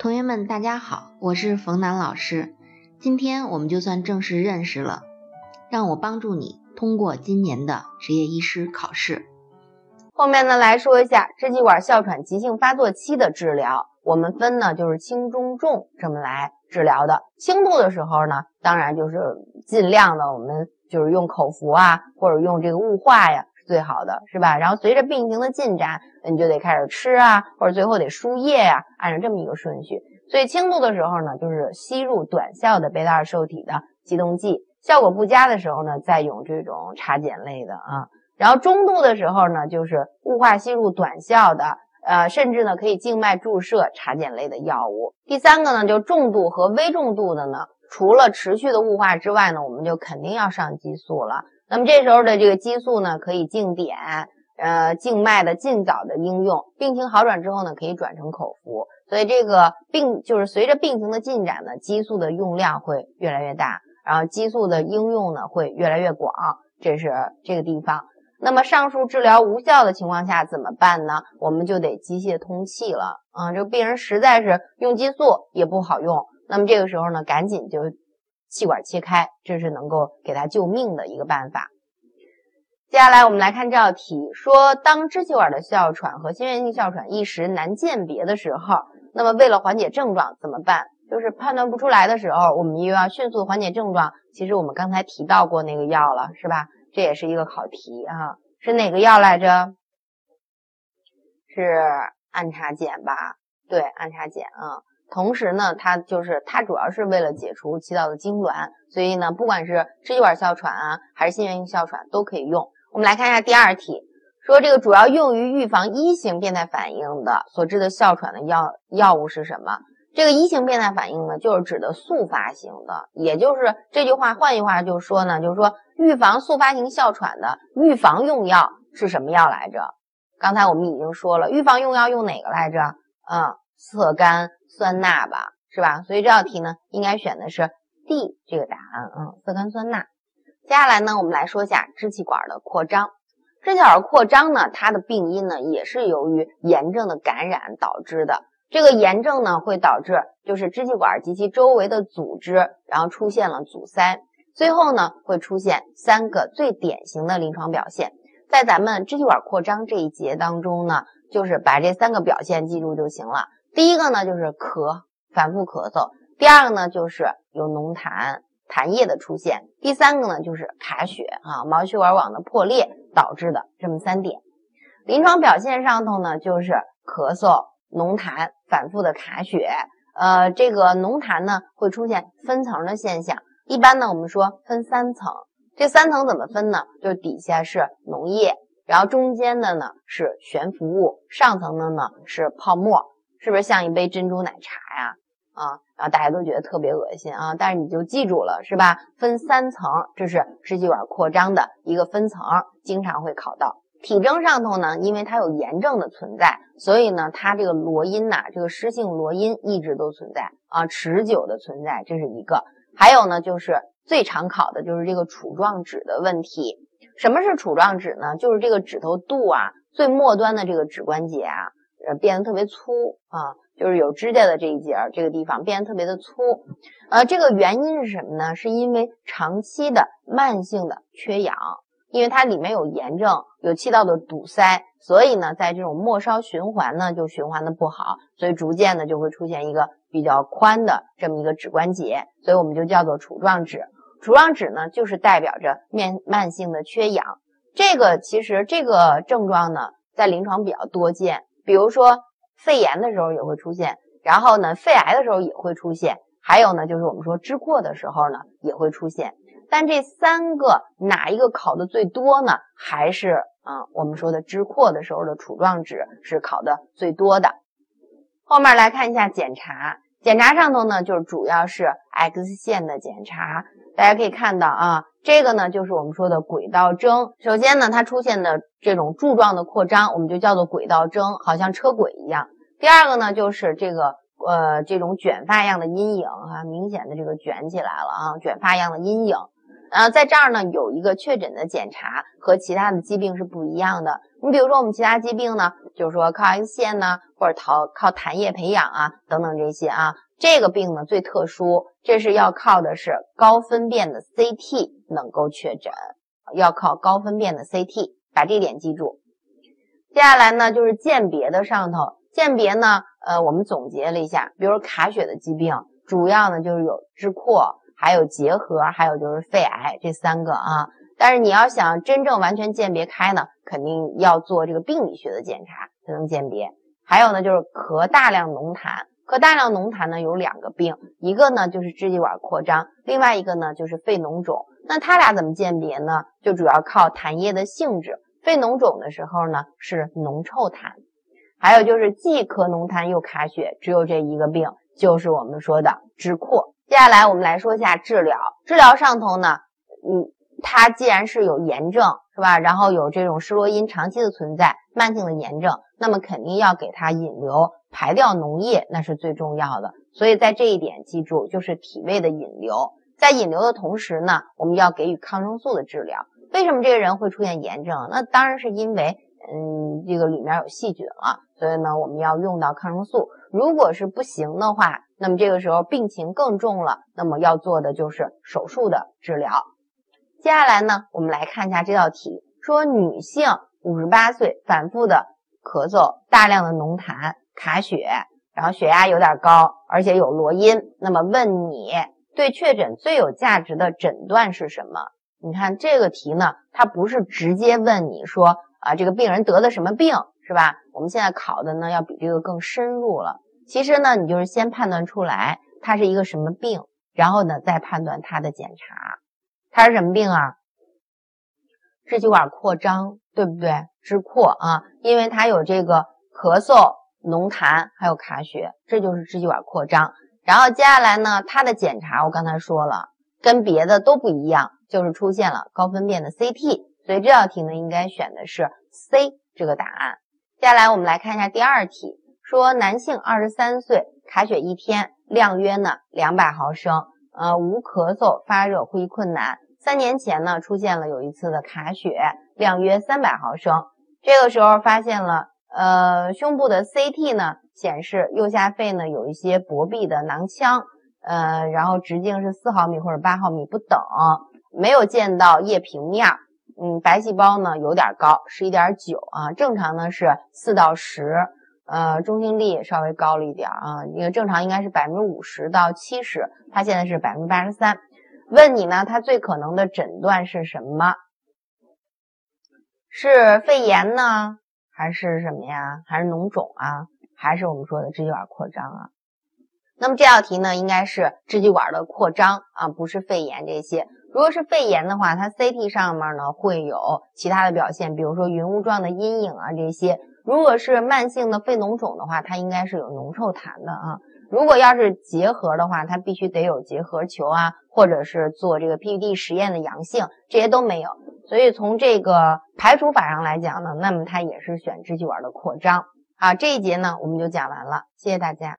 同学们，大家好，我是冯楠老师。今天我们就算正式认识了，让我帮助你通过今年的执业医师考试。后面呢来说一下支气管哮喘急性发作期的治疗，我们分呢就是轻中重这么来治疗的。轻度的时候呢，当然就是尽量的我们就是用口服啊，或者用这个雾化呀。最好的是吧？然后随着病情的进展，你就得开始吃啊，或者最后得输液呀，按照这么一个顺序。所以轻度的时候呢，就是吸入短效的贝塔二受体的激动剂；效果不佳的时候呢，再用这种茶碱类的啊。然后中度的时候呢，就是雾化吸入短效的，呃，甚至呢可以静脉注射茶碱类的药物。第三个呢，就重度和危重度的呢，除了持续的雾化之外呢，我们就肯定要上激素了。那么这时候的这个激素呢，可以静点，呃，静脉的尽早的应用，病情好转之后呢，可以转成口服。所以这个病就是随着病情的进展呢，激素的用量会越来越大，然后激素的应用呢会越来越广，这是这个地方。那么上述治疗无效的情况下怎么办呢？我们就得机械通气了啊！这个病人实在是用激素也不好用，那么这个时候呢，赶紧就。气管切开，这是能够给他救命的一个办法。接下来我们来看这道题，说当支气管的哮喘和心源性哮喘一时难鉴别的时候，那么为了缓解症状怎么办？就是判断不出来的时候，我们又要迅速缓解症状。其实我们刚才提到过那个药了，是吧？这也是一个考题啊，是哪个药来着？是氨茶碱吧？对，氨茶碱啊。同时呢，它就是它主要是为了解除气道的痉挛，所以呢，不管是支气管哮喘啊，还是心源性哮喘都可以用。我们来看一下第二题，说这个主要用于预防一型变态反应的所致的哮喘的药药物是什么？这个一型变态反应呢，就是指的速发型的，也就是这句话换句话就说呢，就是说预防速发型哮喘的预防用药是什么药来着？刚才我们已经说了，预防用药用哪个来着？嗯，色甘。酸钠吧，是吧？所以这道题呢，应该选的是 D 这个答案，嗯，色甘酸钠。接下来呢，我们来说一下支气管的扩张。支气管扩张呢，它的病因呢，也是由于炎症的感染导致的。这个炎症呢，会导致就是支气管及其周围的组织，然后出现了阻塞，最后呢，会出现三个最典型的临床表现。在咱们支气管扩张这一节当中呢，就是把这三个表现记住就行了。第一个呢就是咳，反复咳嗽；第二个呢就是有浓痰、痰液的出现；第三个呢就是卡血啊，毛细血管网的破裂导致的这么三点。临床表现上头呢就是咳嗽、浓痰、反复的卡血。呃，这个浓痰呢会出现分层的现象，一般呢我们说分三层。这三层怎么分呢？就是底下是脓液，然后中间的呢是悬浮物，上层的呢是泡沫。是不是像一杯珍珠奶茶呀？啊，然后大家都觉得特别恶心啊！但是你就记住了，是吧？分三层，这是支气管扩张的一个分层，经常会考到。体征上头呢，因为它有炎症的存在，所以呢，它这个罗音呐，这个湿性罗音一直都存在啊，持久的存在，这是一个。还有呢，就是最常考的就是这个杵状指的问题。什么是杵状指呢？就是这个指头肚啊最末端的这个指关节啊。呃，变得特别粗啊，就是有指甲的这一节，这个地方变得特别的粗。呃，这个原因是什么呢？是因为长期的慢性的缺氧，因为它里面有炎症，有气道的堵塞，所以呢，在这种末梢循环呢，就循环的不好，所以逐渐的就会出现一个比较宽的这么一个指关节，所以我们就叫做杵状指。杵状指呢，就是代表着面慢性的缺氧。这个其实这个症状呢，在临床比较多见。比如说肺炎的时候也会出现，然后呢，肺癌的时候也会出现，还有呢，就是我们说支扩的时候呢也会出现。但这三个哪一个考的最多呢？还是啊，我们说的支扩的时候的杵状指是考的最多的。后面来看一下检查，检查上头呢就是主要是 X 线的检查，大家可以看到啊。这个呢，就是我们说的轨道征。首先呢，它出现的这种柱状的扩张，我们就叫做轨道征，好像车轨一样。第二个呢，就是这个呃这种卷发样的阴影啊，明显的这个卷起来了啊，卷发样的阴影。呃，在这儿呢有一个确诊的检查和其他的疾病是不一样的。你比如说我们其他疾病呢，就是说靠 X 线呢，或者靠靠痰液培养啊等等这些啊，这个病呢最特殊，这是要靠的是高分辨的 CT 能够确诊，要靠高分辨的 CT，把这点记住。接下来呢就是鉴别的上头，鉴别呢，呃，我们总结了一下，比如卡血的疾病。主要呢就是有支扩，还有结核，还有就是肺癌这三个啊。但是你要想真正完全鉴别开呢，肯定要做这个病理学的检查才能鉴别。还有呢就是咳大量浓痰，咳大量脓痰呢有两个病，一个呢就是支气管扩张，另外一个呢就是肺脓肿。那它俩怎么鉴别呢？就主要靠痰液的性质。肺脓肿的时候呢是浓臭痰，还有就是既咳浓痰又卡血，只有这一个病。就是我们说的支扩。接下来我们来说一下治疗。治疗上头呢，嗯，它既然是有炎症，是吧？然后有这种施罗因长期的存在，慢性的炎症，那么肯定要给它引流，排掉脓液，那是最重要的。所以在这一点记住，就是体位的引流。在引流的同时呢，我们要给予抗生素的治疗。为什么这个人会出现炎症？那当然是因为，嗯，这个里面有细菌了。所以呢，我们要用到抗生素。如果是不行的话，那么这个时候病情更重了，那么要做的就是手术的治疗。接下来呢，我们来看一下这道题，说女性五十八岁，反复的咳嗽，大量的浓痰，卡血，然后血压有点高，而且有罗音。那么问你，对确诊最有价值的诊断是什么？你看这个题呢，它不是直接问你说啊，这个病人得的什么病？是吧？我们现在考的呢，要比这个更深入了。其实呢，你就是先判断出来它是一个什么病，然后呢，再判断它的检查。它是什么病啊？支气管扩张，对不对？支扩啊，因为它有这个咳嗽、浓痰，还有卡血，这就是支气管扩张。然后接下来呢，它的检查我刚才说了，跟别的都不一样，就是出现了高分辨的 CT。所以这道题呢，应该选的是 C 这个答案。接下来我们来看一下第二题，说男性二十三岁，卡血一天，量约呢两百毫升，呃无咳嗽、发热、呼吸困难。三年前呢出现了有一次的卡血，量约三百毫升。这个时候发现了，呃胸部的 CT 呢显示右下肺呢有一些薄壁的囊腔，呃然后直径是四毫米或者八毫米不等，没有见到液平面。嗯，白细胞呢有点高，十一点九啊，正常呢是四到十，呃，中性粒稍微高了一点啊，因为正常应该是百分之五十到七十，它现在是百分之八十三。问你呢，它最可能的诊断是什么？是肺炎呢，还是什么呀？还是脓肿啊？还是我们说的支气管扩张啊？那么这道题呢，应该是支气管的扩张啊，不是肺炎这些。如果是肺炎的话，它 CT 上面呢会有其他的表现，比如说云雾状的阴影啊这些。如果是慢性的肺脓肿的话，它应该是有浓臭痰的啊。如果要是结核的话，它必须得有结核球啊，或者是做这个 PPD 实验的阳性，这些都没有。所以从这个排除法上来讲呢，那么它也是选支气管的扩张啊。这一节呢我们就讲完了，谢谢大家。